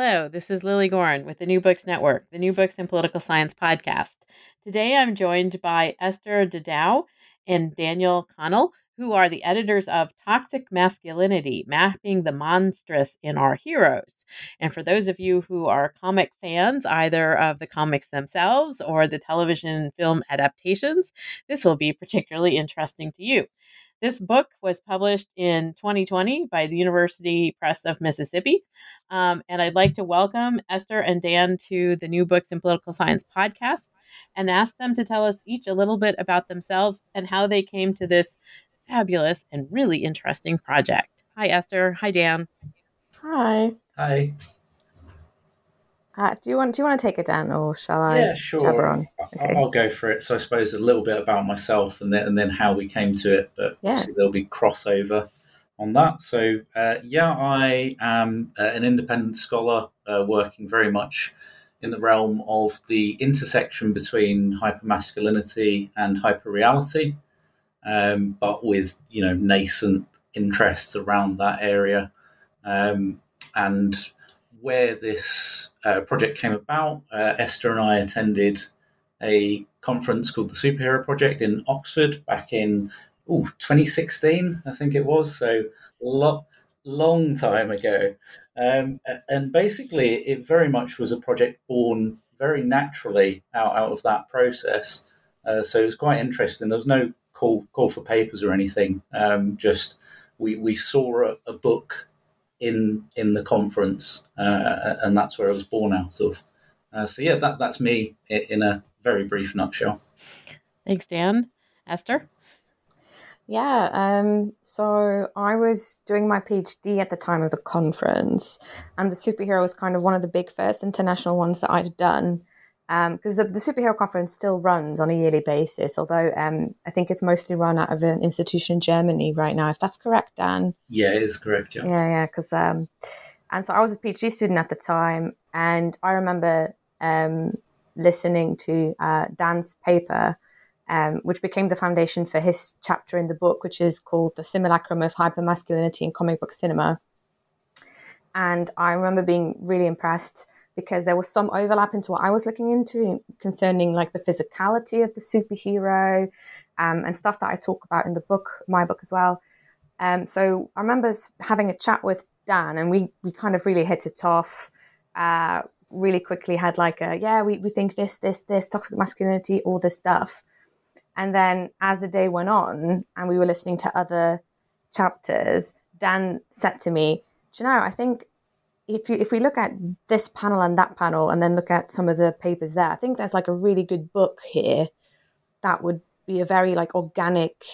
Hello, this is Lilly Goren with the New Books Network, the New Books in Political Science podcast. Today I'm joined by Esther De Dauw and Daniel Connell, who are the editors of Toxic Masculinity Mapping the Monstrous in Our Heroes. And for those of you who are comic fans, either of the comics themselves or the television film adaptations, this will be particularly interesting to you. This book was published in 2020 by the University Press of Mississippi. Um, and I'd like to welcome Esther and Dan to the New Books in Political Science podcast and ask them to tell us each a little bit about themselves and how they came to this fabulous and really interesting project. Hi, Esther. Hi, Dan. Hi. Hi. Uh, do you want do you want to take it down, or shall I? Yeah, sure. Okay. I'll go for it. So I suppose a little bit about myself, and then and then how we came to it. But Yeah. there'll be crossover on that. So uh, yeah, I am uh, an independent scholar uh, working very much in the realm of the intersection between hypermasculinity and hyperreality, um, but with you know nascent interests around that area, um, and where this uh, project came about, uh, Esther and I attended a conference called the Superhero Project in Oxford back in ooh, 2016, I think it was. So lo- long time ago. Um, and basically, it very much was a project born very naturally out, out of that process. Uh, so it was quite interesting. There was no call call for papers or anything. Um, just we, we saw a, a book in in the conference, uh, and that's where I was born out of. Uh, so yeah, that that's me in a very brief nutshell. Thanks, Dan. Esther? Yeah. Um, so I was doing my PhD at the time of the conference, and the superhero was kind of one of the big first international ones that I'd done. Because the, the superhero conference still runs on a yearly basis, although um, I think it's mostly run out of an institution in Germany right now, if that's correct, Dan. Yeah, it is correct. Yeah. Yeah, yeah, because um, and so I was a PhD student at the time, and I remember um, listening to uh, Dan's paper, um, which became the foundation for his chapter in the book, which is called "The Simulacrum of Hypermasculinity in Comic Book Cinema." And I remember being really impressed because there was some overlap into what I was looking into concerning like the physicality of the superhero um, and stuff that I talk about in the book, my book as well. Um, so I remember having a chat with Dan, and we we kind of really hit it off. Uh, really quickly had like a yeah, we we think this this this toxic masculinity, all this stuff. And then as the day went on, and we were listening to other chapters, Dan said to me, "Do you know? I think if you if we look at this panel and that panel, and then look at some of the papers there, I think there's like a really good book here that would be a very like organic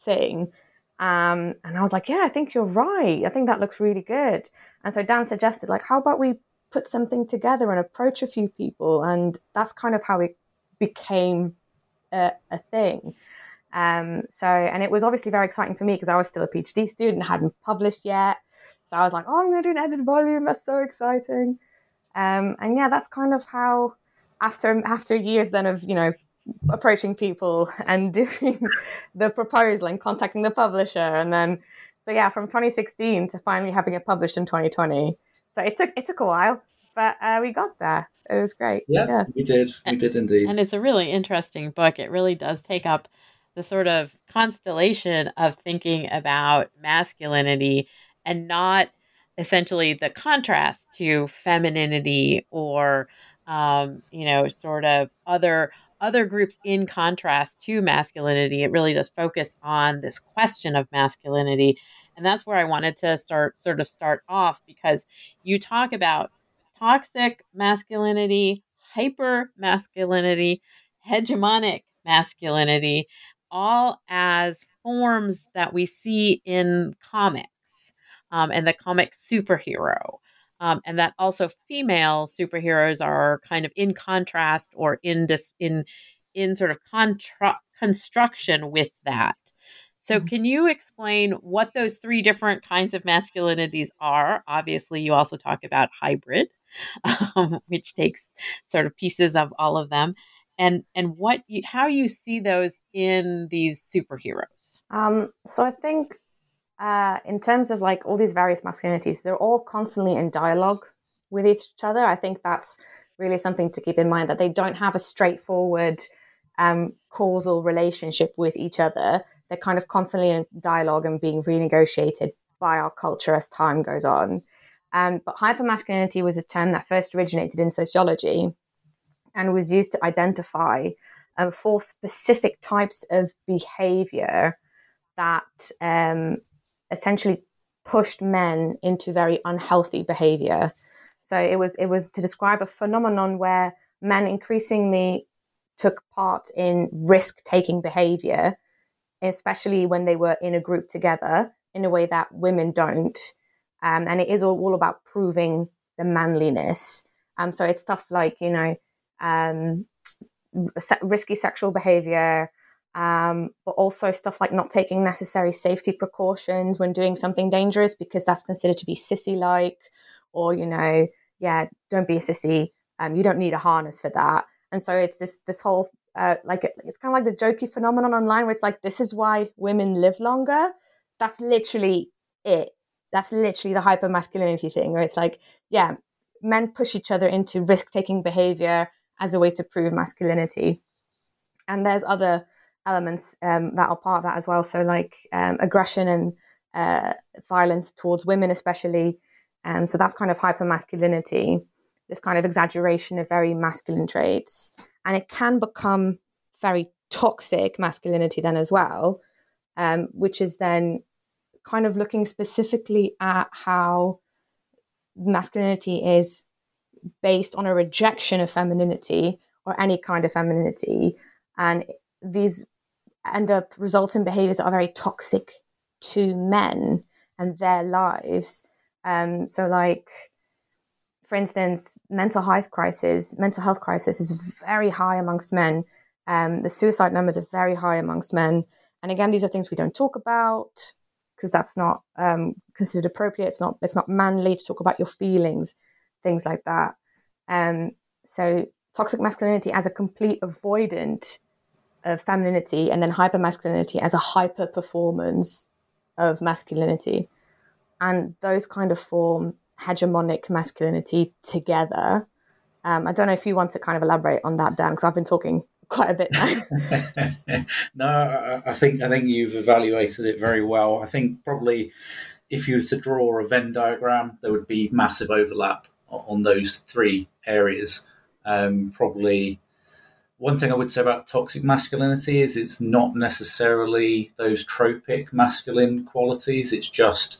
thing." Um, and I was like, yeah, I think you're right. I think that looks really good. And so Dan suggested, like, how about we put something together and approach a few people? And that's kind of how it became a, a thing. Um, so, and it was obviously very exciting for me because I was still a PhD student, hadn't published yet. So I was like, oh, I'm going to do an edited volume. That's so exciting. Um, and yeah, that's kind of how after after years then of you know approaching people and doing the proposal and contacting the publisher. And then so yeah from 2016 to finally having it published in 2020 so it took it took a while but uh, we got there. It was great. Yeah, yeah. we did. We did indeed. And it's a really interesting book. It really does take up the sort of constellation of thinking about masculinity and not essentially the contrast to femininity or um, you know sort of other other groups in contrast to masculinity. It really does focus on this question of masculinity. And that's where i wanted to start sort of start off because you talk about toxic masculinity hyper masculinity hegemonic masculinity all as forms that we see in comics um, and the comic superhero. Um, and that also female superheroes are kind of in contrast or in dis- in in sort of contra- construction with that. So, mm-hmm. can you explain what those three different kinds of masculinities are? Obviously, you also talk about hybrid, um, which takes sort of pieces of all of them, and and what you, how you see those in these superheroes. Um, so, I think uh, in terms of like all these various masculinities, they're all constantly in dialogue with each other. I think that's really something to keep in mind that they don't have a straightforward um, causal relationship with each other. They're kind of constantly in dialogue and being renegotiated by our culture as time goes on. Um, but hypermasculinity was a term that first originated in sociology and was used to identify um, four specific types of behavior that um, essentially pushed men into very unhealthy behavior. So it was it was to describe a phenomenon where men increasingly took part in risk taking behavior, especially when they were in a group together in a way that women don't. Um, and it is all, all about proving the manliness. Um, so it's stuff like, you know, um, risky sexual behavior, um, but also stuff like not taking necessary safety precautions when doing something dangerous because that's considered to be sissy like, or, you know, yeah, don't be a sissy. Um, you don't need a harness for that. And so it's this this whole uh, like it's kind of like the jokey phenomenon online where it's like this is why women live longer. That's literally it. That's literally the hyper masculinity thing where it's like, yeah, men push each other into risk taking behavior as a way to prove masculinity. And there's other elements um, that are part of that as well. So, like um, aggression and uh, violence towards women, especially. Um, so, that's kind of hyper masculinity, this kind of exaggeration of very masculine traits. And it can become very toxic masculinity then as well, um, which is then kind of looking specifically at how masculinity is based on a rejection of femininity or any kind of femininity. And these end up resulting behaviors that are very toxic to men and their lives. Um, so, like, for instance, mental health crisis, mental health crisis is very high amongst men. Um, the suicide numbers are very high amongst men. And again, these are things we don't talk about because that's not um, considered appropriate. It's not it's not manly to talk about your feelings, things like that. Um, so toxic masculinity as a complete avoidant of femininity and then hypermasculinity as a hyper performance of masculinity. And those kind of form hegemonic masculinity together. Um, I don't know if you want to kind of elaborate on that, Dan, because I've been talking quite a bit now. no, I think I think you've evaluated it very well. I think probably if you were to draw a Venn diagram, there would be massive overlap on those three areas. Um, probably one thing I would say about toxic masculinity is it's not necessarily those tropic masculine qualities. It's just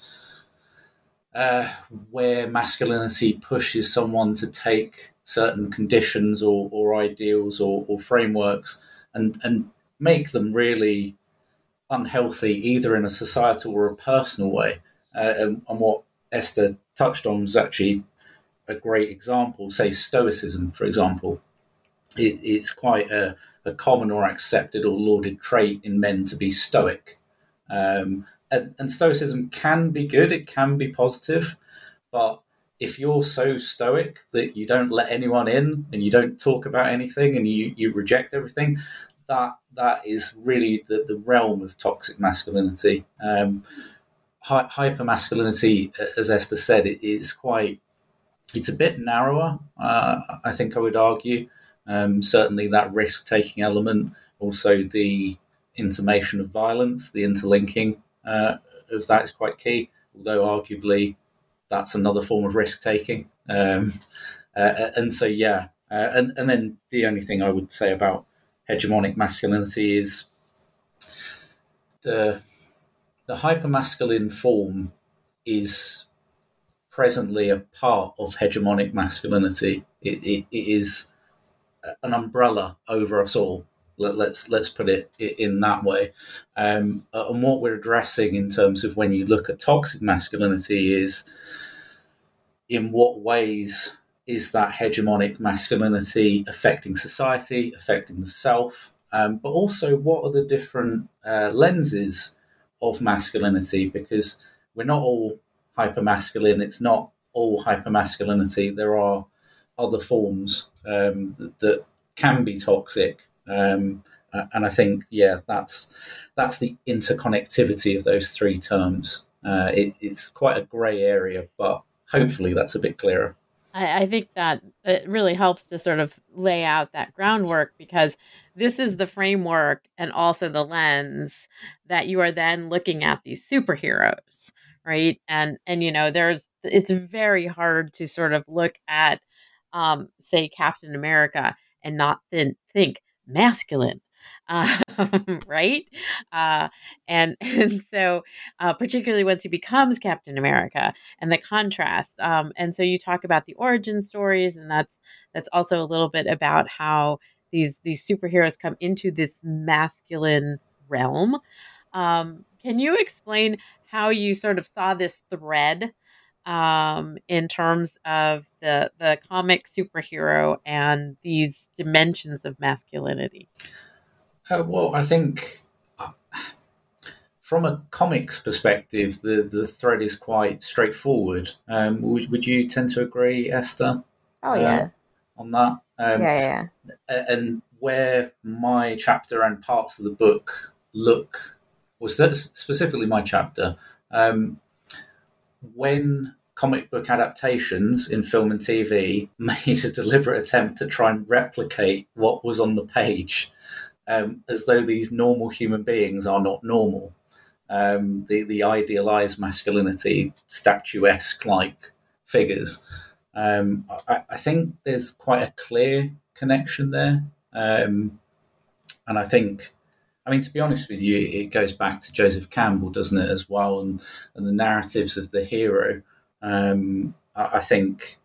uh, where masculinity pushes someone to take certain conditions or, or ideals or, or, frameworks and, and make them really unhealthy, either in a societal or a personal way. Uh, and, and what Esther touched on was actually a great example. Say Stoicism, for example it, it's quite a, a, common or accepted or lauded trait in men to be stoic. Um, and, and stoicism can be good, it can be positive, but if you're so stoic that you don't let anyone in and you don't talk about anything and you, you reject everything, that that is really the, the realm of toxic masculinity. Um, hy- hyper masculinity, as Esther said, it is quite. It's a bit narrower, uh, I think I would argue. Um, certainly, that risk taking element, also the intimation of violence, the interlinking uh, of that is quite key. Although, arguably, that's another form of risk taking. Um, uh, and so, yeah, uh, and and then the only thing I would say about hegemonic masculinity is the the hypermasculine form is presently a part of hegemonic masculinity. It, it, it is an umbrella over us all. Let, us let's, let's put it in that way. Um, and what we're addressing in terms of when you look at toxic masculinity is in what ways is that hegemonic masculinity affecting society, affecting the self, um, but also what are the different uh, lenses of masculinity? Because we're not all hypermasculine. It's not all hypermasculinity. There are other forms um, that, can be toxic. Um, and I think, yeah, that's that's the interconnectivity of those three terms. Uh, it, it's quite a grey area, but hopefully that's a bit clearer. I, I think that it really helps to sort of lay out that groundwork because this is the framework and also the lens that you are then looking at these superheroes right and and you know there's it's very hard to sort of look at um say captain america and not then think masculine um, right? Uh, and and so uh, particularly once he becomes Captain America and the contrast. Um, and so you talk about the origin stories, and that's that's also a little bit about how these these superheroes come into this masculine realm. Um, can you explain how you sort of saw this thread um, in terms of the the comic superhero and these dimensions of masculinity? Uh, well, I think uh, from a comics perspective, the, the thread is quite straightforward. Um, would, would you tend to agree, Esther? Oh, yeah. Uh, on that? Um, yeah, yeah. And where my chapter and parts of the book look, was well, specifically my chapter, um, when comic book adaptations in film and TV made a deliberate attempt to try and replicate what was on the page um, as though these normal human beings are not normal. Um, the the idealized masculinity, statuesque like figures. Um, I, I, think there's quite a clear connection there, um, and I think, I mean, to be honest with you, it goes back to Joseph Campbell, doesn't it, as well, and and the narratives of the hero. Um, I, I think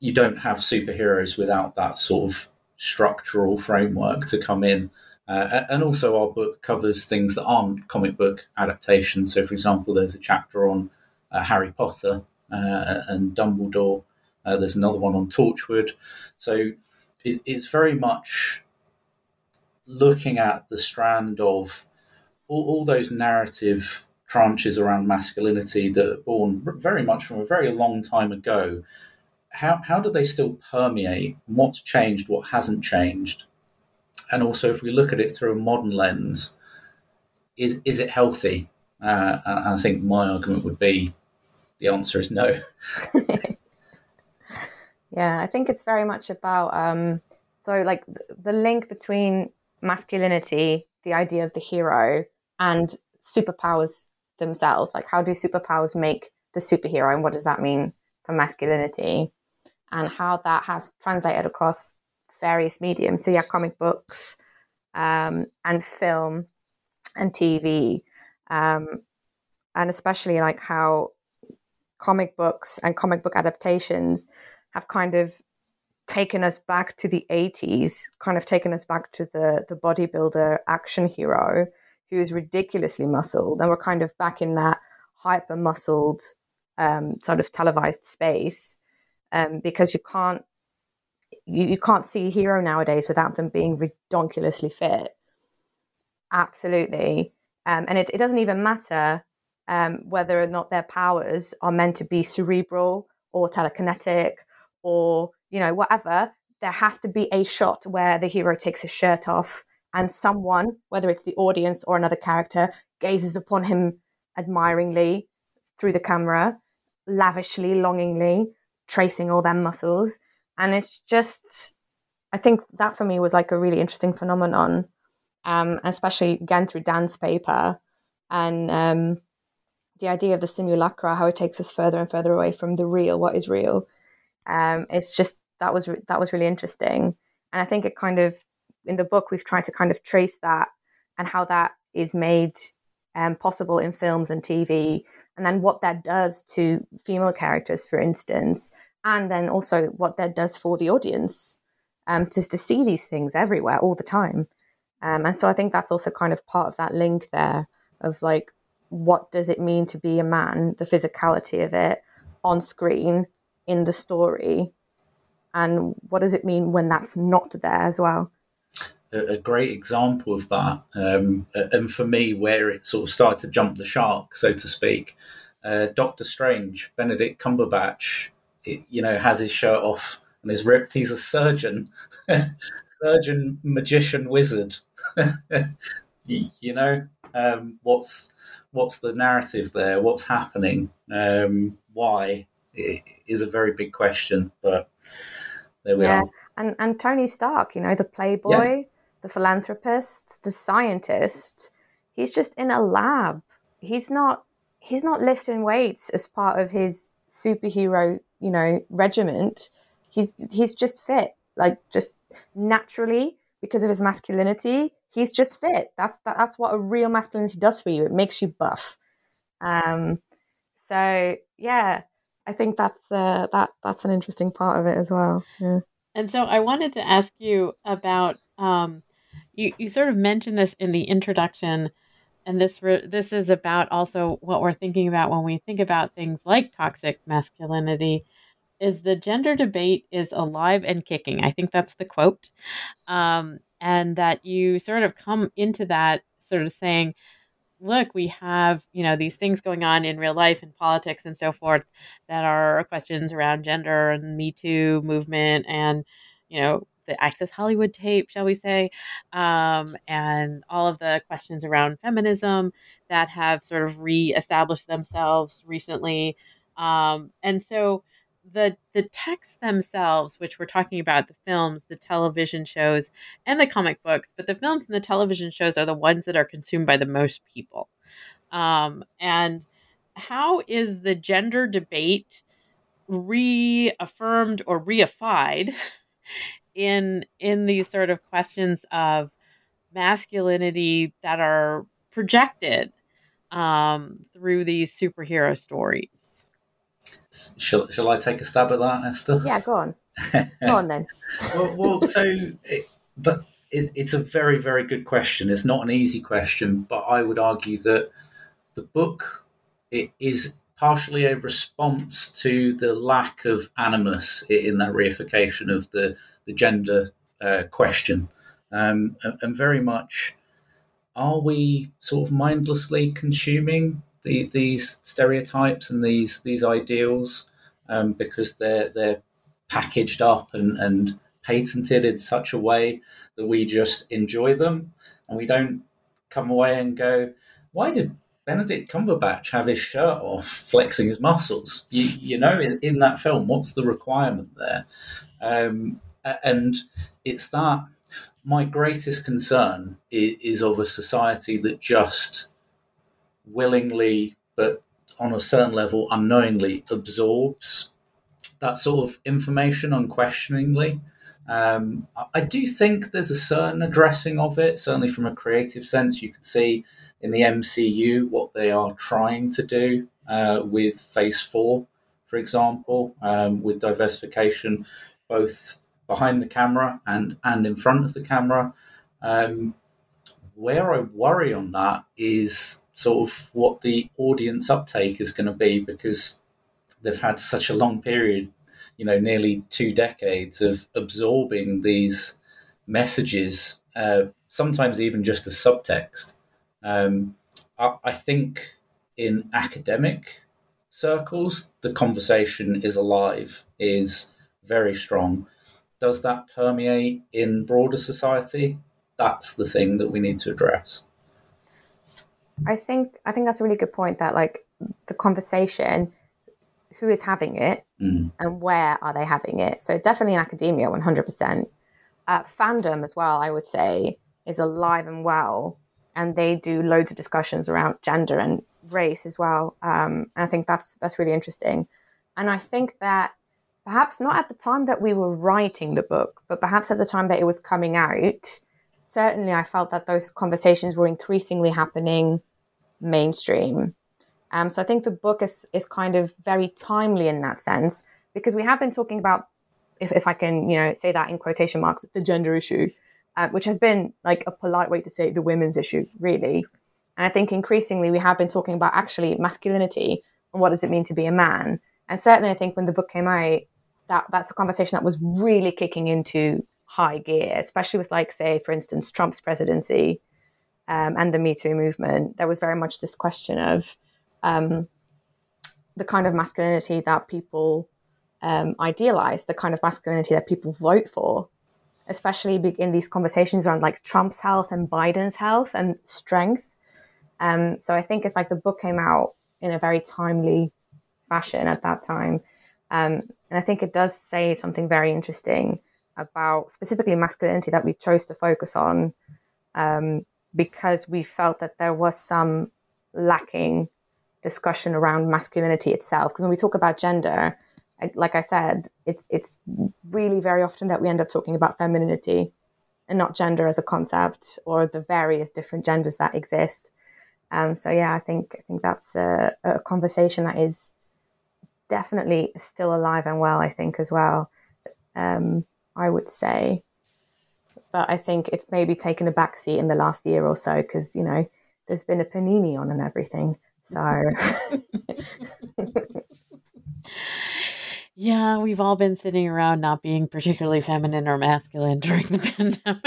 you don't have superheroes without that sort of structural framework to come in. Uh, and also, our book covers things that aren't comic book adaptations. So, for example, there's a chapter on uh, Harry Potter uh, and Dumbledore. Uh, there's another one on Torchwood. So, it, it's very much looking at the strand of all, all those narrative tranches around masculinity that are born very much from a very long time ago how how do they still permeate? What's changed? What hasn't changed? And also, if we look at it through a modern lens, is is it healthy? Uh, I think my argument would be the answer is no. yeah, I think it's very much about um, so like the link between masculinity, the idea of the hero, and superpowers themselves. Like, how do superpowers make the superhero, and what does that mean for masculinity? and how that has translated across various mediums. So, yeah, comic books um, and film and TV, um, and especially like how comic books and comic book adaptations have kind of taken us back to the 80s, kind of taken us back to the, the bodybuilder action hero who is ridiculously muscled. And we're kind of back in that hyper muscled um, sort of televised space um, because you can't you, can't see a hero nowadays without them being ridiculously fit. Absolutely. Um, and it, it doesn't even matter um, whether or not their powers are meant to be cerebral or telekinetic or, you know, whatever. There has to be a shot where the hero takes his shirt off and someone, whether it's the audience or another character, gazes upon him admiringly through the camera, lavishly, longingly, tracing all their muscles. And it's just, I think that for me was like a really interesting phenomenon, um, especially again through Dan's paper and um, the idea of the simulacra, how it takes us further and further away from the real, what is real. Um, it's just that was that was really interesting, and I think it kind of in the book we've tried to kind of trace that and how that is made um, possible in films and TV, and then what that does to female characters, for instance, and then also what that does for the audience, um, just to see these things everywhere all the time. Um, and so I think that's also kind of part of that link there of like, what does it mean to be a man, the physicality of it on screen in the story, and what does it mean when that's not there as well? a, great example of that. Um, and for me, where it sort of started to jump the shark, so to speak, uh, Doctor Strange, Benedict Cumberbatch, it, you know, has his shirt off and is ripped. He's a surgeon, surgeon, magician, wizard. you, know, um, what's what's the narrative there? What's happening? Um, why? It is a very big question, but there we yeah. are. And and Tony Stark, you know, the playboy, yeah the philanthropist, the scientist, he's just in a lab. He's not he's not lifting weights as part of his superhero, you know, regiment. He's he's just fit, like just naturally because of his masculinity. He's just fit. That's that, that's what a real masculinity does for you. It makes you buff. Um, so yeah, I think that's uh, that that's an interesting part of it as well. Yeah. And so I wanted to ask you about um, you, you sort of mentioned this in the introduction and this re- this is about also what we're thinking about when we think about things like toxic masculinity is the gender debate is alive and kicking i think that's the quote um, and that you sort of come into that sort of saying look we have you know these things going on in real life and politics and so forth that are questions around gender and me too movement and you know the Access Hollywood tape, shall we say, um, and all of the questions around feminism that have sort of re-established themselves recently. Um, and so the the texts themselves, which we're talking about, the films, the television shows, and the comic books, but the films and the television shows are the ones that are consumed by the most people. Um, and how is the gender debate reaffirmed or reified in in these sort of questions of masculinity that are projected um, through these superhero stories. Shall, shall I take a stab at that, Esther? Yeah, go on. go on then. well, well, so, it, but it, it's a very, very good question. It's not an easy question, but I would argue that the book it is partially a response to the lack of animus in that reification of the the gender uh, question, um, and, and, very much are we sort of mindlessly consuming the, these stereotypes and these these ideals um, because they're they're packaged up and, and patented in such a way that we just enjoy them and we don't come away and go, why did Benedict Cumberbatch have his shirt off, flexing his muscles? You, you know, in, in that film, what's the requirement there? Um, and it's that my greatest concern is, is of a society that just willingly, but on a certain level, unknowingly absorbs that sort of information unquestioningly. Um, I do think there's a certain addressing of it, certainly from a creative sense. You can see in the MCU what they are trying to do uh, with Phase 4, for example, um, with diversification, both behind the camera and and in front of the camera. Um, where I worry on that is sort of what the audience uptake is going to be because they've had such a long period, you know, nearly two decades of absorbing these messages, uh, sometimes even just as subtext. Um, I, I think in academic circles, the conversation is alive, is very strong. Does that permeate in broader society? That's the thing that we need to address. I think I think that's a really good point. That like the conversation, who is having it, Mm. and where are they having it? So definitely in academia, one hundred percent. Fandom as well, I would say, is alive and well, and they do loads of discussions around gender and race as well. Um, and I think that's that's really interesting. And I think that perhaps not at the time that we were writing the book, but perhaps at the time that it was coming out, certainly I felt that those conversations were increasingly happening mainstream. Um, so I think the book is, is kind of very timely in that sense because we have been talking about, if, if I can, you know, say that in quotation marks, the gender issue, uh, which has been like a polite way to say the women's issue, really. And I think increasingly we have been talking about actually masculinity and what does it mean to be a man. And certainly I think when the book came out, that that's a conversation that was really kicking into high gear, especially with like, say, for instance, Trump's presidency um, and the Me Too movement. There was very much this question of um, the kind of masculinity that people um, idealize, the kind of masculinity that people vote for, especially in these conversations around like Trump's health and Biden's health and strength. Um, so I think it's like the book came out in a very timely fashion at that time. Um, and I think it does say something very interesting about specifically masculinity that we chose to focus on um, because we felt that there was some lacking discussion around masculinity itself. Because when we talk about gender, like I said, it's it's really very often that we end up talking about femininity and not gender as a concept or the various different genders that exist. Um, so yeah, I think I think that's a, a conversation that is definitely still alive and well. I think as well. Um, I would say, but I think it's maybe taken a backseat in the last year or so because you know there's been a panini on and everything. So. yeah, we've all been sitting around not being particularly feminine or masculine during the pandemic.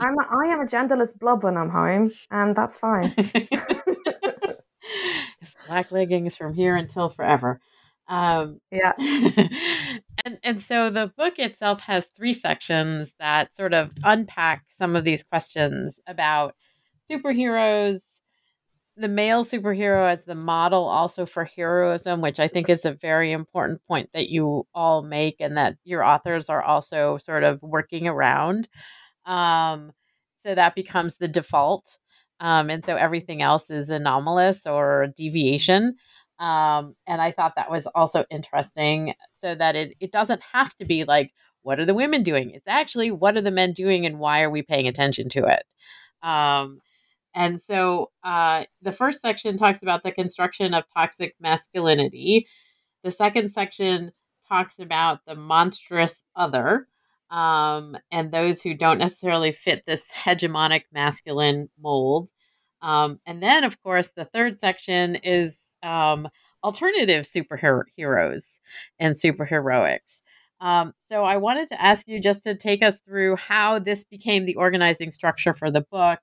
I'm a, I am a genderless blob when I'm home, and that's fine. it's black leggings from here until forever. Um, yeah. And and so the book itself has three sections that sort of unpack some of these questions about superheroes, the male superhero as the model also for heroism, which I think is a very important point that you all make and that your authors are also sort of working around. Um, so that becomes the default. Um, and so everything else is anomalous or deviation. Um, and I thought that was also interesting so that it, it doesn't have to be like, what are the women doing? It's actually, what are the men doing and why are we paying attention to it? Um, and so uh, the first section talks about the construction of toxic masculinity. The second section talks about the monstrous other um, and those who don't necessarily fit this hegemonic masculine mold. Um, and then, of course, the third section is um, alternative superheroes and superheroics. Um, so I wanted to ask you just to take us through how this became the organizing structure for the book.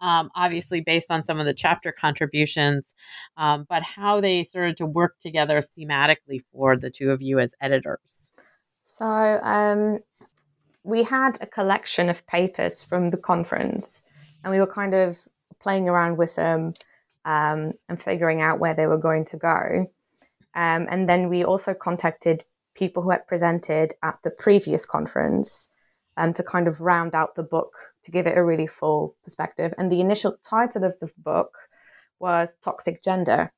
Um, obviously, based on some of the chapter contributions, um, but how they started to work together thematically for the two of you as editors. So, um, we had a collection of papers from the conference, and we were kind of playing around with them um, and figuring out where they were going to go. Um, and then we also contacted people who had presented at the previous conference um, to kind of round out the book to give it a really full perspective. And the initial title of the book was Toxic Gender.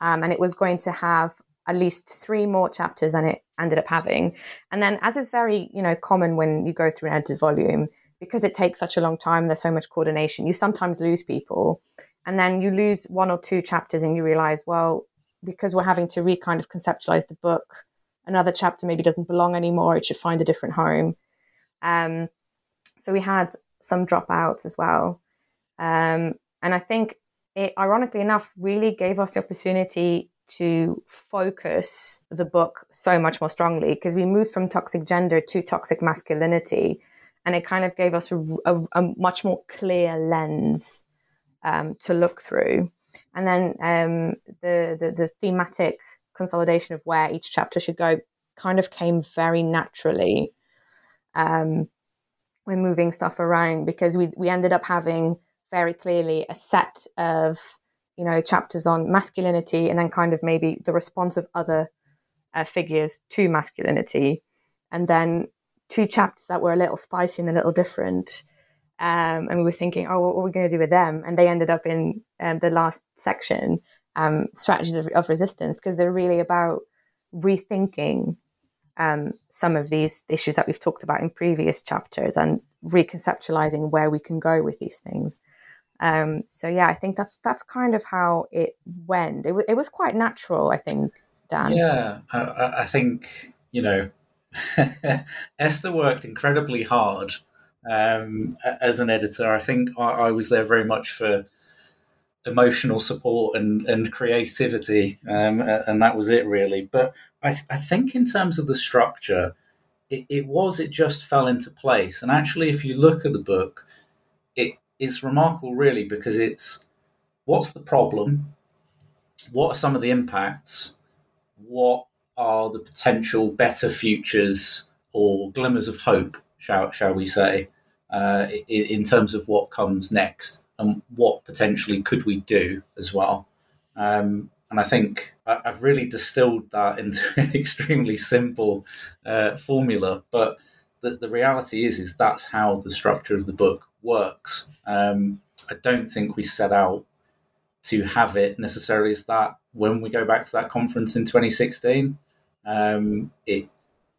Um, and it was going to have at least three more chapters than it ended up having. And then, as is very you know common when you go through an edited volume, because it takes such a long time, there's so much coordination. You sometimes lose people, and then you lose one or two chapters, and you realize, well, because we're having to re kind of conceptualize the book, another chapter maybe doesn't belong anymore. It should find a different home. Um, so we had some dropouts as well, um, and I think it, ironically enough, really gave us the opportunity to focus the book so much more strongly because we moved from toxic gender to toxic masculinity and it kind of gave us a, a, a much more clear lens um, to look through. And then um, the, the, the thematic consolidation of where each chapter should go kind of came very naturally um, when moving stuff around because we we ended up having very clearly a set of you know chapters on masculinity and then kind of maybe the response of other uh, figures to masculinity and then two chapters that were a little spicy and a little different um, and we were thinking, oh, what are we going to do with them? And they ended up in um, the last section, um, strategies of, of resistance, because they're really about rethinking um, some of these issues that we've talked about in previous chapters and reconceptualizing where we can go with these things. Um, so yeah, I think that's that's kind of how it went. It, w- it was quite natural, I think, Dan. Yeah, I, I think you know, Esther worked incredibly hard um, as an editor. I think I, I, was there very much for emotional support and, and creativity, um, and that was it really. But I, th- I think in terms of the structure, it, it, was it just fell into place. And actually, if you look at the book, it is remarkable really because it's what's the problem, what are some of the impacts, what are the potential better futures or glimmers of hope shall shall we say, uh, in, in, terms of what comes next and what potentially could we do as well. Um, and I think I've really distilled that into an extremely simple uh, formula, but the, the reality is is that's how the structure of the book works. Um, I don't think we set out to have it necessarily as that when we go back to that conference in 2016. Um, it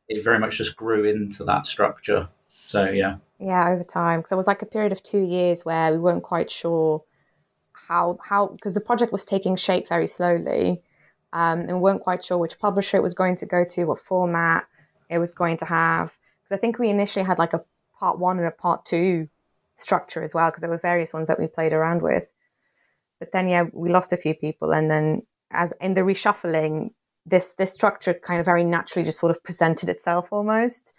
it very much just grew into that structure so yeah. Yeah, over time, because it was like a period of two years where we weren't quite sure how how because the project was taking shape very slowly, um, and we weren't quite sure which publisher it was going to go to, what format it was going to have. Because I think we initially had like a part one and a part two structure as well, because there were various ones that we played around with. But then yeah, we lost a few people, and then as in the reshuffling, this this structure kind of very naturally just sort of presented itself almost.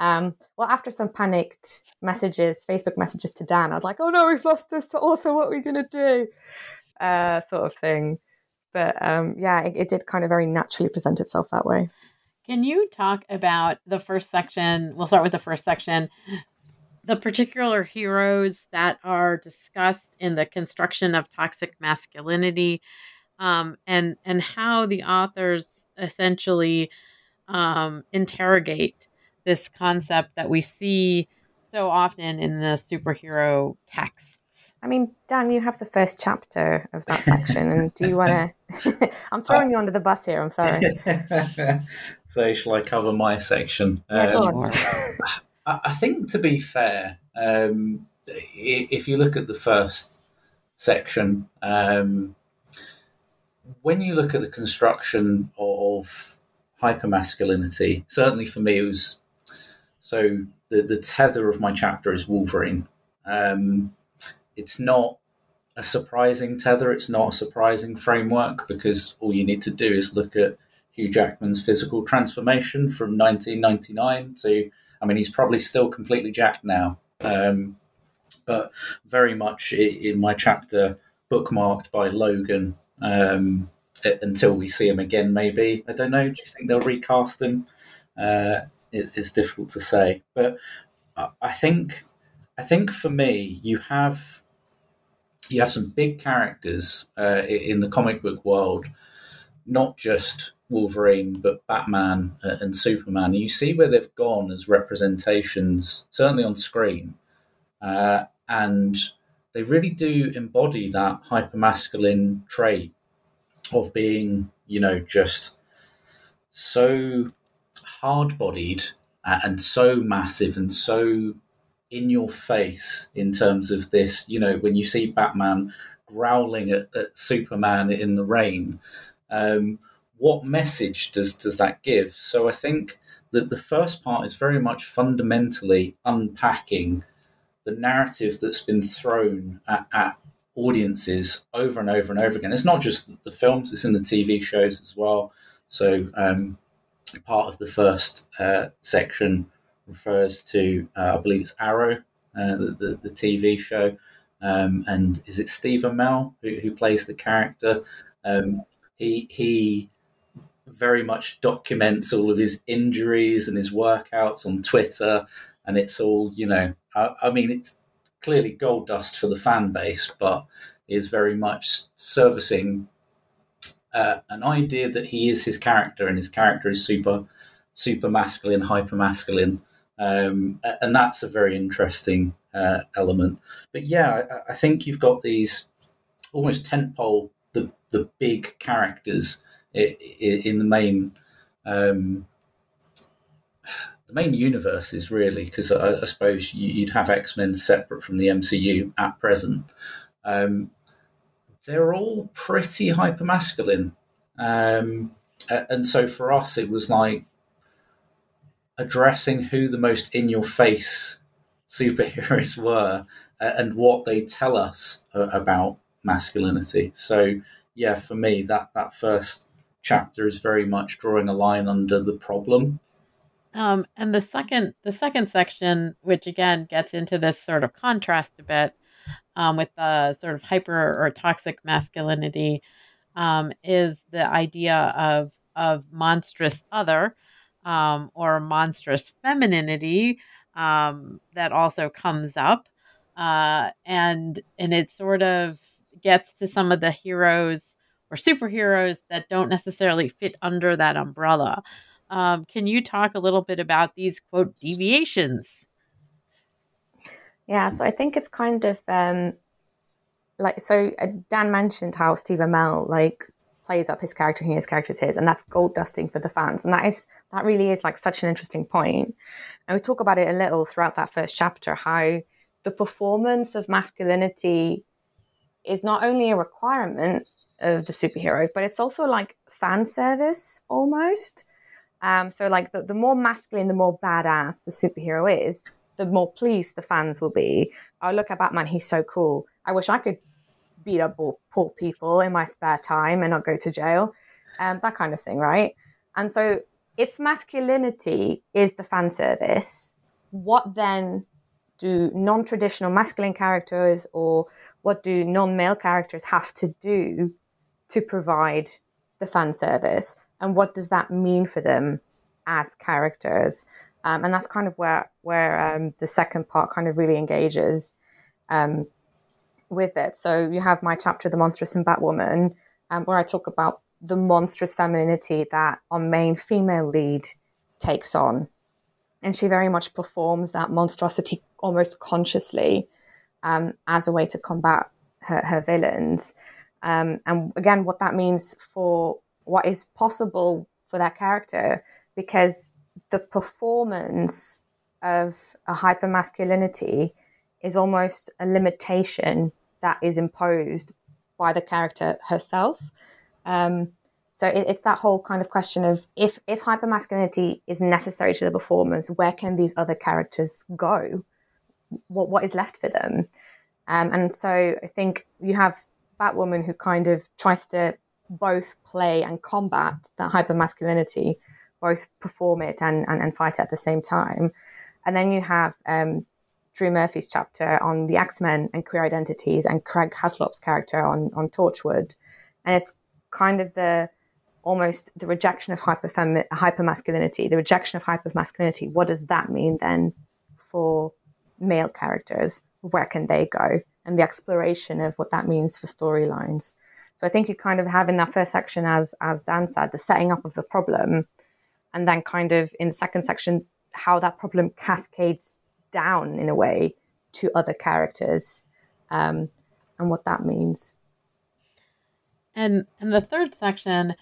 Um, well, after some panicked messages, Facebook messages to Dan, I was like, "Oh no, we've lost this author. What are we to do?" Uh, sort of thing. But um, yeah, it, it did kind of very naturally present itself that way. Can you talk about the first section? We'll start with the first section. The particular heroes that are discussed in the construction of toxic masculinity, um, and and how the authors essentially um, interrogate this concept that we see so often in the superhero texts. I mean, Dan, you have the first chapter of that section, and do you want to? I'm throwing you under the bus here. I'm sorry. so, shall I cover my section? Yeah, um, I think, to be fair, um, if you look at the first section, um, when you look at the construction of hypermasculinity, certainly for me, it was so the the tether of my chapter is Wolverine. Um, it's not a surprising tether. It's not a surprising framework because all you need to do is look at Hugh Jackman's physical transformation from 1999 to, I mean, he's probably still completely jacked now, um, but very much in my chapter bookmarked by Logan um, until we see him again. Maybe I don't know. Do you think they'll recast him? Uh, it's difficult to say. But I think I think for me, you have you have some big characters uh, in the comic book world, not just Wolverine, but Batman uh, and Superman. You see where they've gone as representations, certainly on screen, uh, and they really do embody that hypermasculine trait of being, you know, just so hard bodied and so massive and so in your face in terms of this. You know, when you see Batman growling at, at Superman in the rain, um, what message does does that give? So I think that the first part is very much fundamentally unpacking the narrative that's been thrown at, at audiences over and over and over again. It's not just the films; it's in the TV shows as well. So um, part of the first uh, section refers to, uh, I believe it's Arrow, uh, the, the, the, TV show, Um, and is it Steve Amell who, who plays the character? Um, he he very much documents all of his injuries and his workouts on Twitter, and it's all you know. I, I mean, it's clearly gold dust for the fan base, but is very much servicing uh, an idea that he is his character, and his character is super super masculine, hyper masculine, um, and that's a very interesting uh, element. But yeah, I, I, think you've got these almost tentpole the the big characters in, in the main. Um, the main universe is really because I, I, suppose you'd have X Men separate from the MCU at present. Um, they're all pretty hyper masculine, um, and so for us, it was like addressing who the most in your face superheroes were uh, and what they tell us uh, about masculinity. So yeah, for me that that first chapter is very much drawing a line under the problem. Um, and the second the second section, which again gets into this sort of contrast a bit um, with the sort of hyper or toxic masculinity, um, is the idea of of monstrous other um, or monstrous femininity um, that also comes up, uh, and and it sort of gets to some of the heroes or superheroes that don't necessarily fit under that umbrella. Um, can you talk a little bit about these quote deviations? Yeah, so I think it's kind of um, like so. Uh, Dan mentioned how Steve Amell like plays up his character, he his character is his, and that's gold dusting for the fans. And that is that really is like such an interesting point. And we talk about it a little throughout that first chapter, how the performance of masculinity is not only a requirement of the superhero, but it's also like fan service almost. Um, so like the, the more masculine, the more badass the superhero is, the more pleased the fans will be. I look at Batman, he's so cool. I wish I could beat up poor people in my spare time and not go to jail, um, that kind of thing, right? And so, if masculinity is the fan service, what then do non traditional masculine characters or what do non male characters have to do to provide the fan service? And what does that mean for them as characters? Um, and that's kind of where where um, the second part kind of really engages. Um, with it. So you have my chapter, The Monstrous and Batwoman, um, where I talk about the monstrous femininity that our main female lead takes on. And she very much performs that monstrosity almost consciously um, as a way to combat her, her villains. Um, and again, what that means for what is possible for that character, because the performance of a hypermasculinity is almost a limitation that is imposed by the character herself. Um, so it, it's that whole kind of question of if if hypermasculinity is necessary to the performance, where can these other characters go? What what is left for them? Um, and so I think you have Batwoman who kind of tries to both play and combat that hypermasculinity, both perform it and, and, and fight it at the same time. And then you have um, Drew Murphy's chapter on the X Men and queer identities, and Craig Haslop's character on on Torchwood, and it's kind of the almost the rejection of hyperfemi- hypermasculinity, the rejection of hypermasculinity. What does that mean then for male characters? Where can they go? And the exploration of what that means for storylines. So I think you kind of have in that first section, as as Dan said, the setting up of the problem, and then kind of in the second section, how that problem cascades down in a way to other characters um, and what that means. And and the third section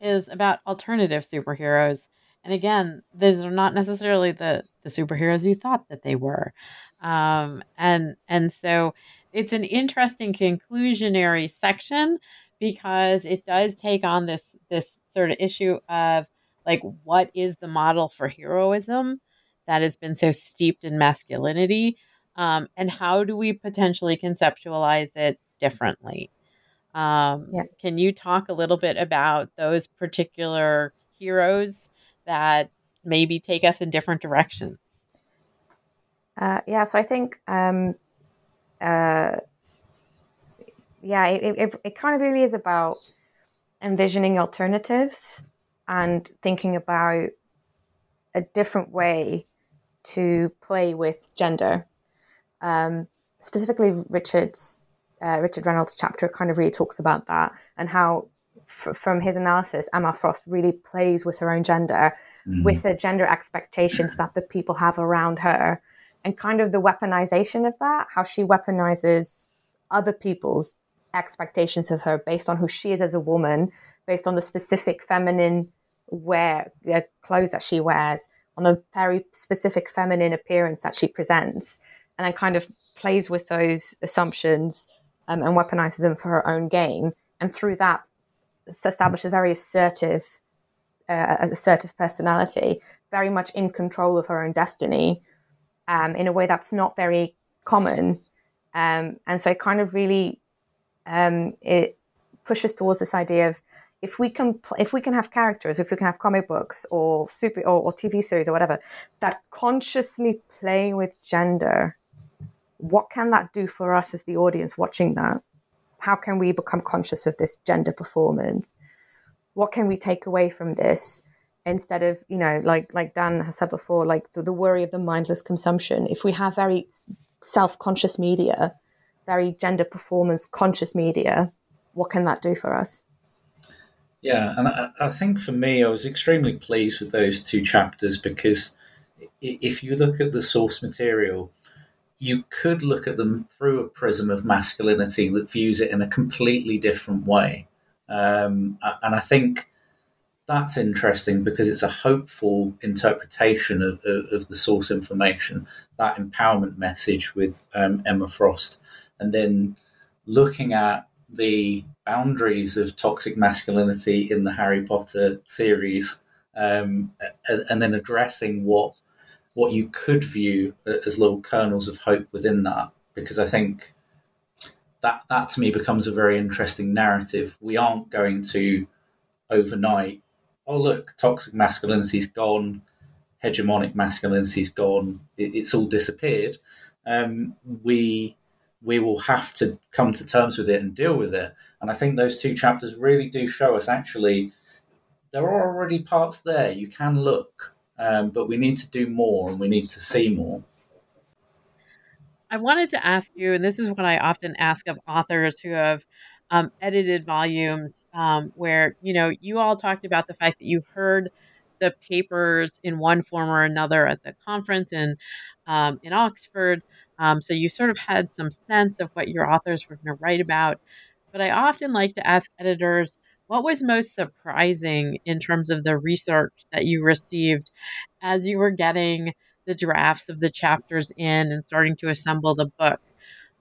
is about alternative superheroes. And again, these are not necessarily the the superheroes you thought that they were. Um, and and so it's an interesting conclusionary section because it does take on this this sort of issue of like what is the model for heroism that has been so steeped in masculinity? Um, and how do we potentially conceptualize it differently? Um, yeah. Can you talk a little bit about those particular heroes that maybe take us in different directions? Uh, yeah, so I think um, uh, yeah, it, it, it kind of really is about envisioning alternatives and thinking about a different way to play with gender. Um, specifically, Richard's uh, Richard Reynolds' chapter kind of really talks about that and how, f- from his analysis, Emma Frost really plays with her own gender, mm-hmm. with the gender expectations that the people have around her, and kind of the weaponization of that, how she weaponizes other people's expectations of her based on who she is as a woman, based on the specific feminine wear, the clothes that she wears, on the very specific feminine appearance that she presents, and then kind of plays with those assumptions um, and weaponizes them for her own gain, and through that establishes a very assertive, uh, assertive personality, very much in control of her own destiny, um, in a way that's not very common, um, and so it kind of really um, it pushes towards this idea of if we can if we can have characters, if we can have comic books or super or, or TV series or whatever that consciously play with gender, what can that do for us as the audience watching that? How can we become conscious of this gender performance? What can we take away from this? instead of you know like like dan has said before like the, the worry of the mindless consumption if we have very self-conscious media very gender performance conscious media what can that do for us yeah, and I, I, think for me, I was extremely pleased with those two chapters because if you look at the source material, you could look at them through a prism of masculinity that views it in a completely different way. Um, and I think that's interesting because it's a hopeful interpretation of, of, of the source information, that empowerment message with um, Emma Frost, and then looking at the boundaries of toxic masculinity in the Harry Potter series, um, and, and, then addressing what what you could view as little kernels of hope within that. Because I think that that to me becomes a very interesting narrative. We aren't going to overnight. Oh look, toxic masculinity's gone, hegemonic masculinity's gone. It, it's all disappeared. Um, we we will have to come to terms with it and deal with it. And I think those two chapters really do show us actually there are already parts there. You can look, um, but we need to do more and we need to see more. I wanted to ask you, and this is what I often ask of authors who have um, edited volumes, um, where you know you all talked about the fact that you heard the papers in one form or another at the conference in um, in Oxford. Um, so you sort of had some sense of what your authors were going to write about. But I often like to ask editors what was most surprising in terms of the research that you received as you were getting the drafts of the chapters in and starting to assemble the book.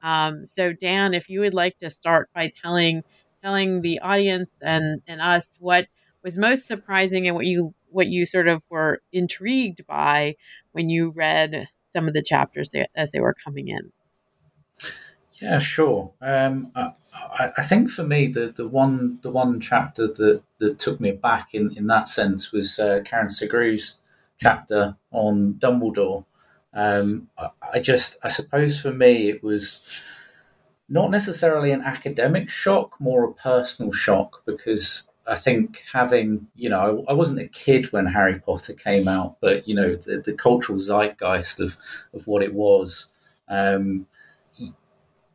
Um, so, Dan, if you would like to start by telling telling the audience and, and us what was most surprising and what you what you sort of were intrigued by when you read some of the chapters as they were coming in. Yeah, sure. Um, I, I, think for me, the, the one the one chapter that, that took me back in, in that sense was uh, Karen Sugrew's chapter on Dumbledore. Um, I, I just, I suppose for me, it was not necessarily an academic shock, more a personal shock because I think having, you know, I, wasn't a kid when Harry Potter came out, but, you know, the, the cultural zeitgeist of, of what it was, um,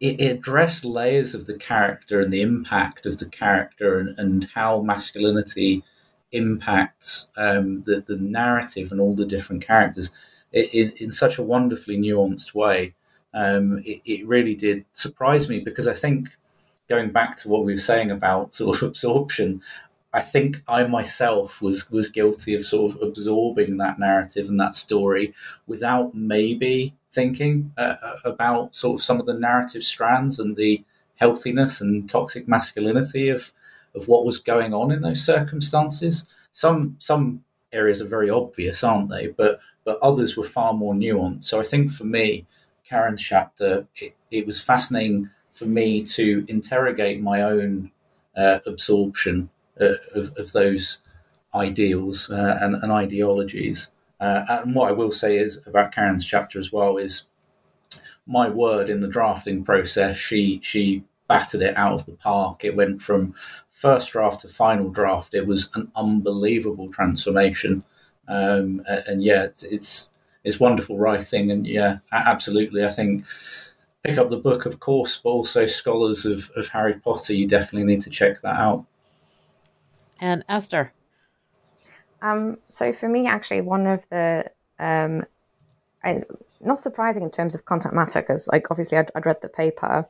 it, it, addressed layers of the character and the impact of the character and, and how masculinity impacts um, the, the narrative and all the different characters it, it, in such a wonderfully nuanced way. Um, it really did surprise me because I think going back to what we were saying about sort of absorption, I think I myself was was guilty of sort of absorbing that narrative and that story without maybe thinking uh, uh, about sort of some of the narrative strands and the healthiness and toxic masculinity of of what was going on in those circumstances. Some some areas are very obvious, aren't they? But but others were far more nuanced. So I think for me, Karen's chapter, it, it was fascinating for me to interrogate my own uh, absorption uh, of, of, those ideals uh, and, and, ideologies. Uh, and what I will say is about Karen's chapter as well is my word in the drafting process. She she battered it out of the park. It went from first draft to final draft. It was an unbelievable transformation. Um, and yeah, it's, it's, it's wonderful writing, and yeah, absolutely. I think pick up the book, of course, but also scholars of, of Harry Potter. You definitely need to check that out. And Esther. Um, so for me, actually, one of the um, I, not surprising in terms of content matter because, like, obviously, I'd, I'd read the paper,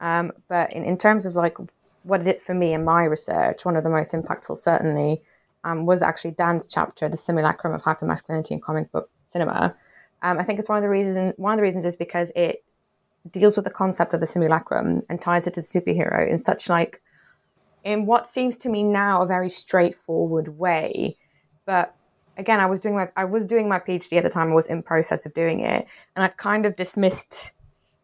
um, but in, in terms of like what did it for me in my research, one of the most impactful certainly um, was actually Dan's chapter, "The Simulacrum of Hypermasculinity in Comic Book Cinema." Um, I think it's one of the reasons. One of the reasons is because it deals with the concept of the simulacrum and ties it to the superhero in such like in what seems to me now a very straightforward way. But again i was doing my i was doing my phd at the time. I was in process of doing it. And i kind of dismissed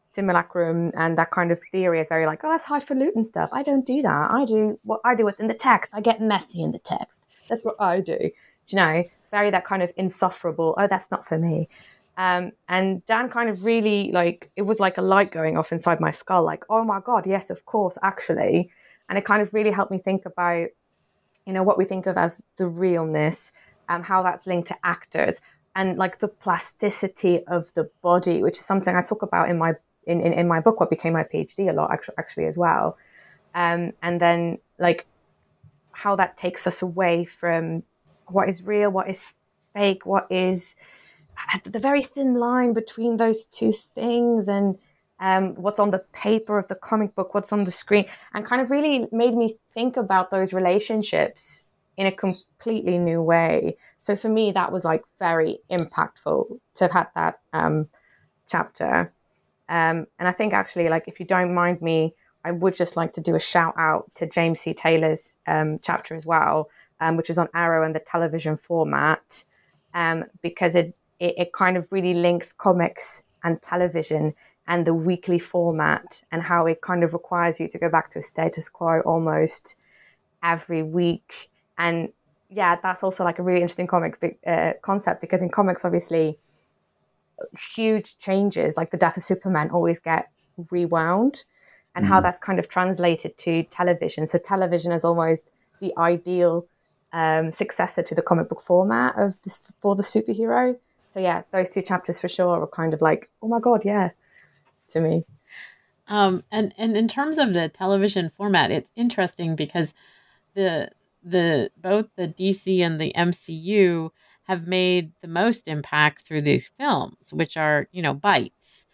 simulacrum and that kind of theory as very like oh that's highfalutin stuff. I don't do that. I do what i do what's in the text. I get messy in the text. That's what i do, do you know? Very that kind of insufferable oh that's not for me um, and Dan kind of really like it was like a light going off inside my skull, like, oh my God, yes, of course, actually. And it kind of really helped me think about, you know, what we think of as the realness, um, how that's linked to actors, and like the plasticity of the body, which is something I talk about in my in, in, in my book, what became my PhD a lot actually, actually as well. Um, and then like how that takes us away from what is real, what is fake, what is the very thin line between those two things and um, what's on the paper of the comic book, what's on the screen, and kind of really made me think about those relationships in a completely new way. So for me, that was like very impactful to have had that um, chapter. Um, and I think actually, like, if you don't mind me, I would just like to do a shout out to James C. Taylor's um, chapter as well, um, which is on Arrow and the television format, um, because it it, it kind of really links comics and television and the weekly format and how it kind of requires you to go back to a status quo almost every week. And yeah, that's also like a really interesting comic uh, concept because in comics, obviously, huge changes like the death of Superman always get rewound, and mm. how that's kind of translated to television. So television is almost the ideal um, successor to the comic book format of this for the superhero. So yeah, those two chapters for sure were kind of like, oh my god, yeah, to me. Um, and and in terms of the television format, it's interesting because the the both the DC and the MCU have made the most impact through the films, which are you know bites,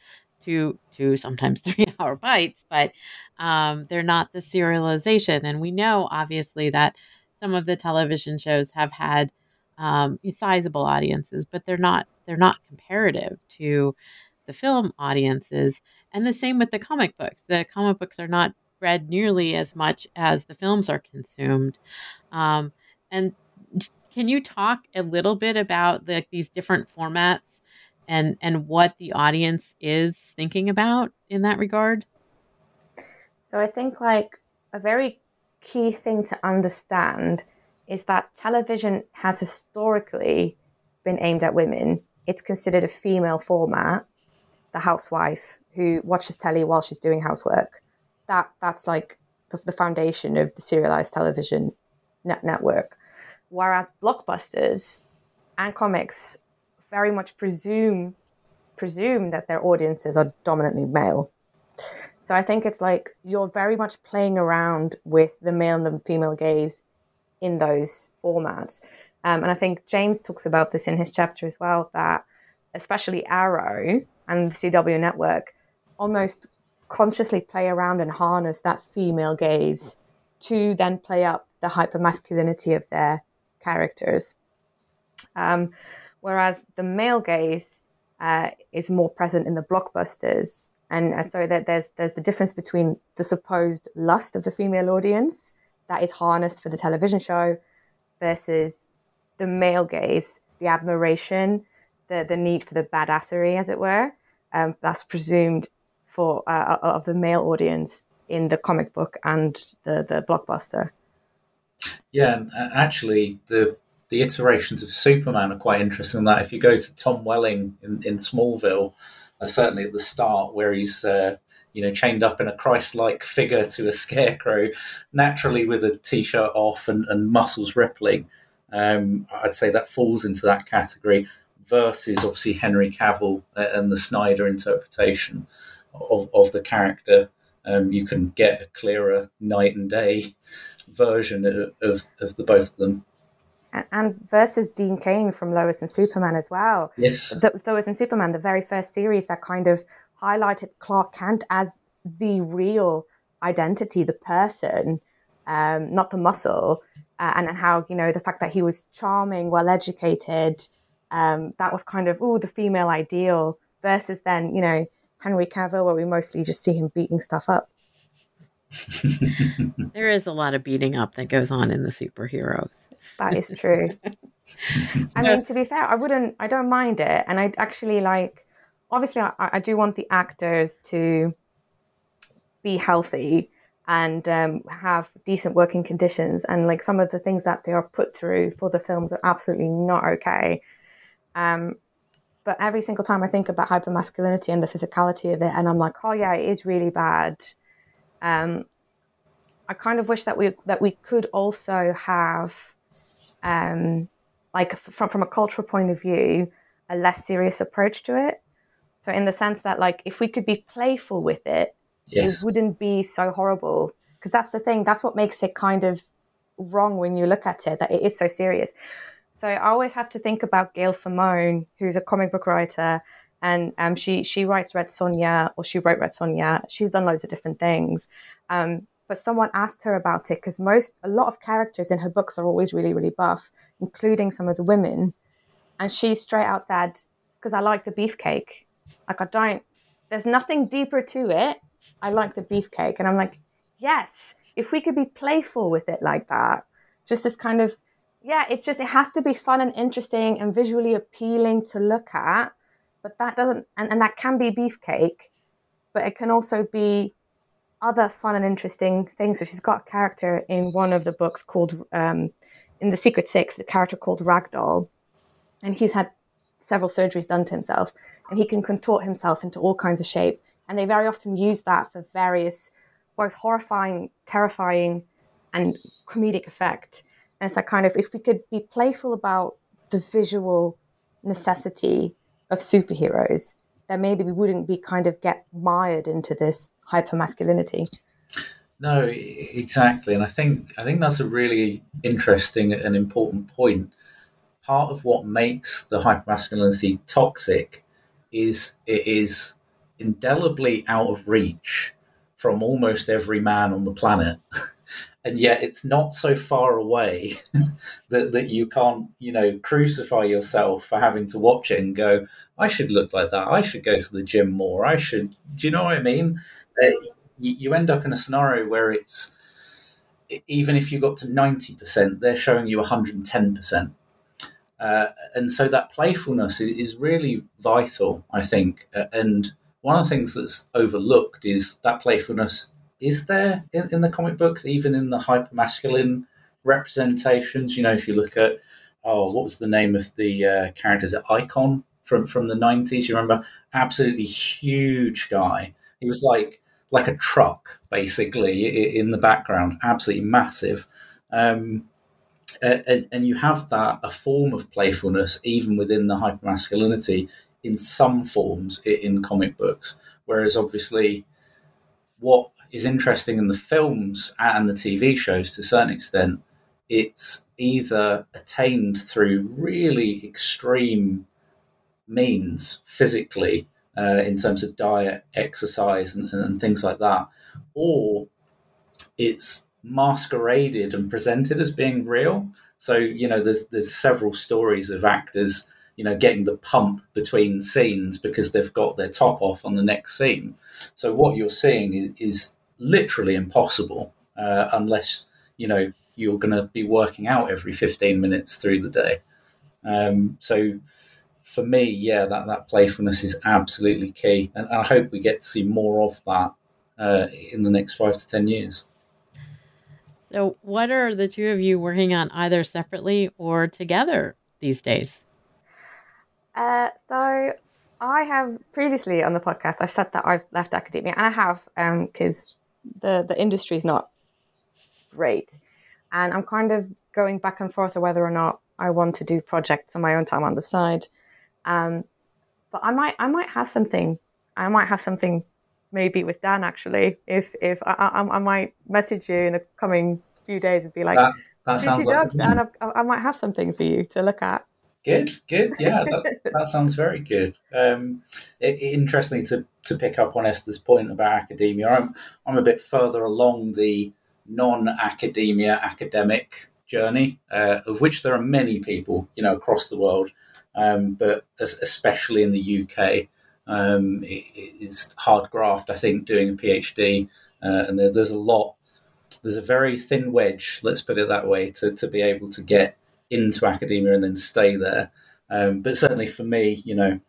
two two sometimes three hour bites, but um, they're not the serialization. And we know obviously that some of the television shows have had um, sizable audiences, but they're not they're not comparative to the film audiences. And the same with the comic books. The comic books are not read nearly as much as the films are consumed. Um, and can you talk a little bit about the, these different formats and and what the audience is thinking about in that regard? So I think like a very key thing to understand is that television has historically been aimed at women. It's considered a female format, the housewife who watches telly while she's doing housework. That that's like the, the foundation of the serialized television net network. Whereas blockbusters and comics very much presume presume that their audiences are dominantly male. So I think it's like you're very much playing around with the male and the female gaze in those formats. Um, and I think James talks about this in his chapter as well that especially Arrow and the CW network almost consciously play around and harness that female gaze to then play up the hypermasculinity of their characters. Um, whereas the male gaze uh, is more present in the blockbusters. And so that there's there's the difference between the supposed lust of the female audience that is harnessed for the television show versus the male gaze, the admiration, the, the need for the badassery, as it were, um, that's presumed for uh, uh, of the male audience in the comic book and the, the blockbuster. Yeah, and uh, actually, the the iterations of Superman are quite interesting. In That if you go to Tom Welling in, in Smallville, uh, certainly at the start, where he's uh, you know, chained up in a Christ-like figure to a scarecrow, naturally with a t-shirt off and, and muscles rippling. Um, I'd say that falls into that category versus obviously Henry Cavill and the Snyder interpretation of, of the character. Um, you can get a clearer night and day version of, of, of the both of them and versus Dean Cain from Lois and Superman as well. Yes, the, Lois and Superman, the very first series that kind of highlighted Clark Kent as the real identity, the person, um, not the muscle, uh, and how you know the fact that he was charming, well educated. Um, that was kind of oh the female ideal versus then you know Henry Cavill, where we mostly just see him beating stuff up. there is a lot of beating up that goes on in the superheroes. That is true. I mean, to be fair, I wouldn't, I don't mind it. And I actually like, obviously, I, I do want the actors to be healthy and um, have decent working conditions. And like some of the things that they are put through for the films are absolutely not okay. Um, but every single time I think about hypermasculinity and the physicality of it, and I'm like, oh yeah, it is really bad. Um, I kind of wish that we that we could also have um, like from from a cultural point of view, a less serious approach to it. So in the sense that like if we could be playful with it, yes. it wouldn't be so horrible. Because that's the thing. That's what makes it kind of wrong when you look at it. That it is so serious. So I always have to think about Gail Simone, who's a comic book writer, and um, she she writes Red Sonja, or she wrote Red Sonja. She's done loads of different things. Um, but someone asked her about it because most a lot of characters in her books are always really really buff including some of the women and she straight out said because i like the beefcake like i don't there's nothing deeper to it i like the beefcake and i'm like yes if we could be playful with it like that just this kind of yeah it just it has to be fun and interesting and visually appealing to look at but that doesn't and, and that can be beefcake but it can also be other fun and interesting things. So she's got a character in one of the books called, um, in The Secret Six, the character called Ragdoll. And he's had several surgeries done to himself and he can contort himself into all kinds of shape. And they very often use that for various, both horrifying, terrifying, and comedic effect. And it's like kind of, if we could be playful about the visual necessity of superheroes, then maybe we wouldn't be kind of get mired into this hypermasculinity. No, exactly, and I think I think that's a really interesting and important point. Part of what makes the hypermasculinity toxic is it is indelibly out of reach from almost every man on the planet. and yet it's not so far away that, that you can't, you know, crucify yourself for having to watch it and go, I should look like that. I should go to the gym more. I should, do you know what I mean? Uh, you, you end up in a scenario where it's, even if you got to 90%, they're showing you 110%. Uh, and so that playfulness is, is, really vital, I think. Uh, and one of the things that's overlooked is that playfulness is there in, in the comic books, even in the hyper masculine representations. You know, if you look at oh, what was the name of the uh, characters Icon from from the nineties? You remember? Absolutely huge guy. He was like like a truck basically in the background, absolutely massive. Um, and, and, you have that a form of playfulness even within the hypermasculinity in some forms in comic books, whereas obviously what is interesting in the films and the TV shows to a certain extent, it's either attained through really extreme means physically uh, in terms of diet, exercise, and, and things like that, or it's masqueraded and presented as being real. So you know, there's there's several stories of actors you know, getting the pump between scenes because they've got their top off on the next scene. So what you're seeing is, is literally impossible uh, unless you know you're going to be working out every 15 minutes through the day. Um, so for me, yeah, that, that playfulness is absolutely key. And I hope we get to see more of that uh, in the next five to 10 years. So, what are the two of you working on either separately or together these days? Uh, so, I have previously on the podcast, I've said that I've left academia, and I have because um, the the industry is not great, and I'm kind of going back and forth of whether or not I want to do projects on my own time on the side. Um, but I might I might have something. I might have something maybe with Dan actually. If if I, I, I might message you in the coming few days and be like, that, that sounds like Dan, I, I might have something for you to look at. Good, good. Yeah, that, that sounds very good. Um, it, interesting to, to pick up on Esther's point about academia. I'm I'm a bit further along the non-academia academic journey, uh, of which there are many people, you know, across the world, um, but especially in the UK, um, it, it's hard graft. I think doing a PhD, uh, and there's, there's a lot. There's a very thin wedge, let's put it that way, to, to be able to get into academia and then stay there. Um, but certainly for me, you know,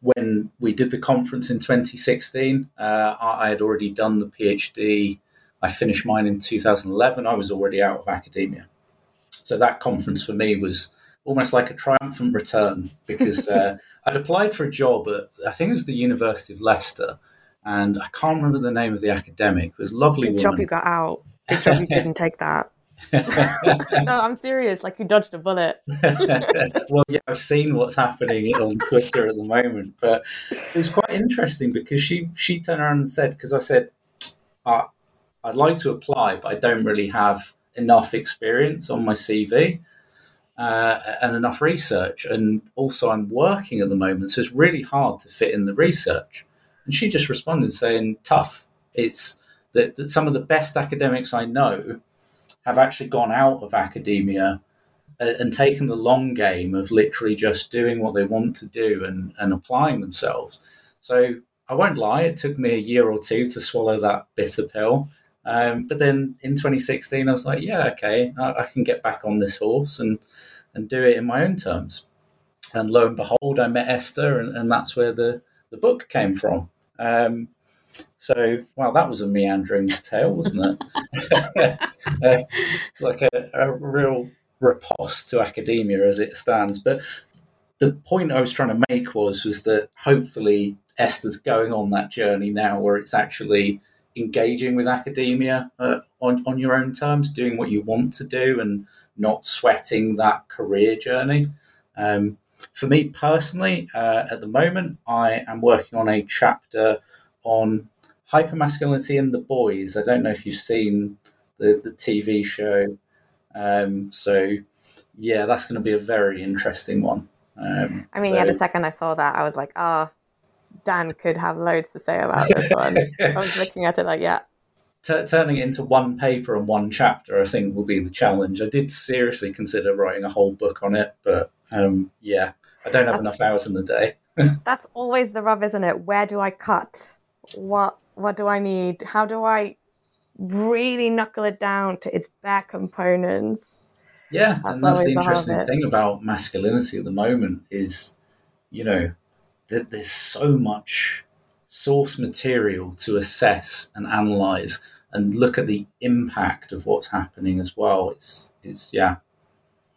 when we did the conference in 2016, uh, I had already done the PhD. I finished mine in 2011. I was already out of academia. So that conference for me was almost like a triumphant return because uh, I'd applied for a job at, I think it was the University of Leicester. And I can't remember the name of the academic. It was lovely. Good job you got out. Good job you didn't take that. no, I'm serious. Like you dodged a bullet. well, yeah, I've seen what's happening on Twitter at the moment, but it was quite interesting because she she turned around and said, because I said, uh, I'd like to apply, but I don't really have enough experience on my CV. Uh, and enough research, and also I'm working at the moment, so it's really hard to fit in the research. And she just responded saying, "Tough. It's that, that some of the best academics I know have actually gone out of academia uh, and taken the long game of literally just doing what they want to do and, and applying themselves. So I won't lie, it took me a year or two to swallow that bitter pill. Um, but then in 2016, I was like, yeah, okay, I, I, can get back on this horse and, and do it in my own terms. And lo and behold, I met Esther, and, and that's where the, the book came from. Um, so, well, that was a meandering tale, wasn't it? uh, like a, a real riposte to academia as it stands. But the point I was trying to make was was that hopefully Esther's going on that journey now, where it's actually engaging with academia uh, on on your own terms, doing what you want to do, and not sweating that career journey. Um, for me personally, uh, at the moment, I am working on a chapter on hypermasculinity in the boys. I don't know if you've seen the, the TV show. Um, so, yeah, that's going to be a very interesting one. Um, I mean, so, yeah, the second I saw that, I was like, oh, Dan could have loads to say about this one. I was looking at it like, yeah. T- turning it into one paper and one chapter, I think, will be the challenge. I did seriously consider writing a whole book on it, but um, yeah, I don't have that's, enough hours in the day. that's always the rub, isn't it? Where do I cut? what what do I need? How do I really knuckle it down to its bare components? Yeah, that's and that's the interesting thing about masculinity at the moment is, you know, that there's so much source material to assess and analyze and look at the impact of what's happening as well. It's it's yeah.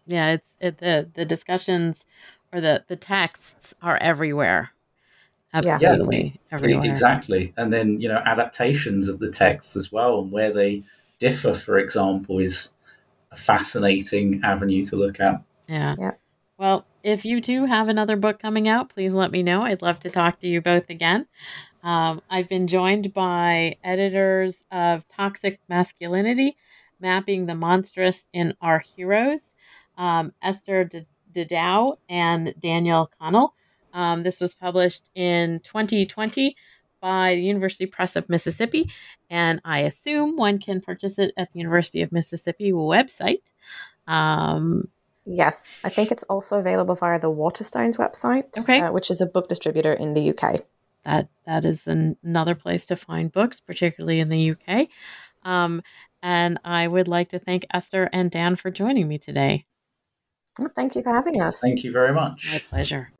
Yeah, it's it, the the discussions or the the texts are everywhere Absolutely. Yeah, everywhere. exactly. And then, you know, adaptations of the texts as well and where they differ, for example, is a fascinating avenue to look at. Yeah. yeah. Well, if you too have another book coming out, please let me know. I'd love to talk to you both again. Um, I've been joined by editors of Toxic Masculinity, Mapping the Monstrous in Our Heroes, um, Esther De Dauw and Daniel Connell. Um, this was published in 2020 by the University Press of Mississippi, and I assume one can purchase it at the University of Mississippi website. Um, yes, I think it's also available via the Waterstones website, okay. uh, which is a book distributor in the UK. That that is an, another place to find books, particularly in the UK. Um, and I would like to thank Esther and Dan for joining me today. thank you for having us. Thank you very much. My pleasure.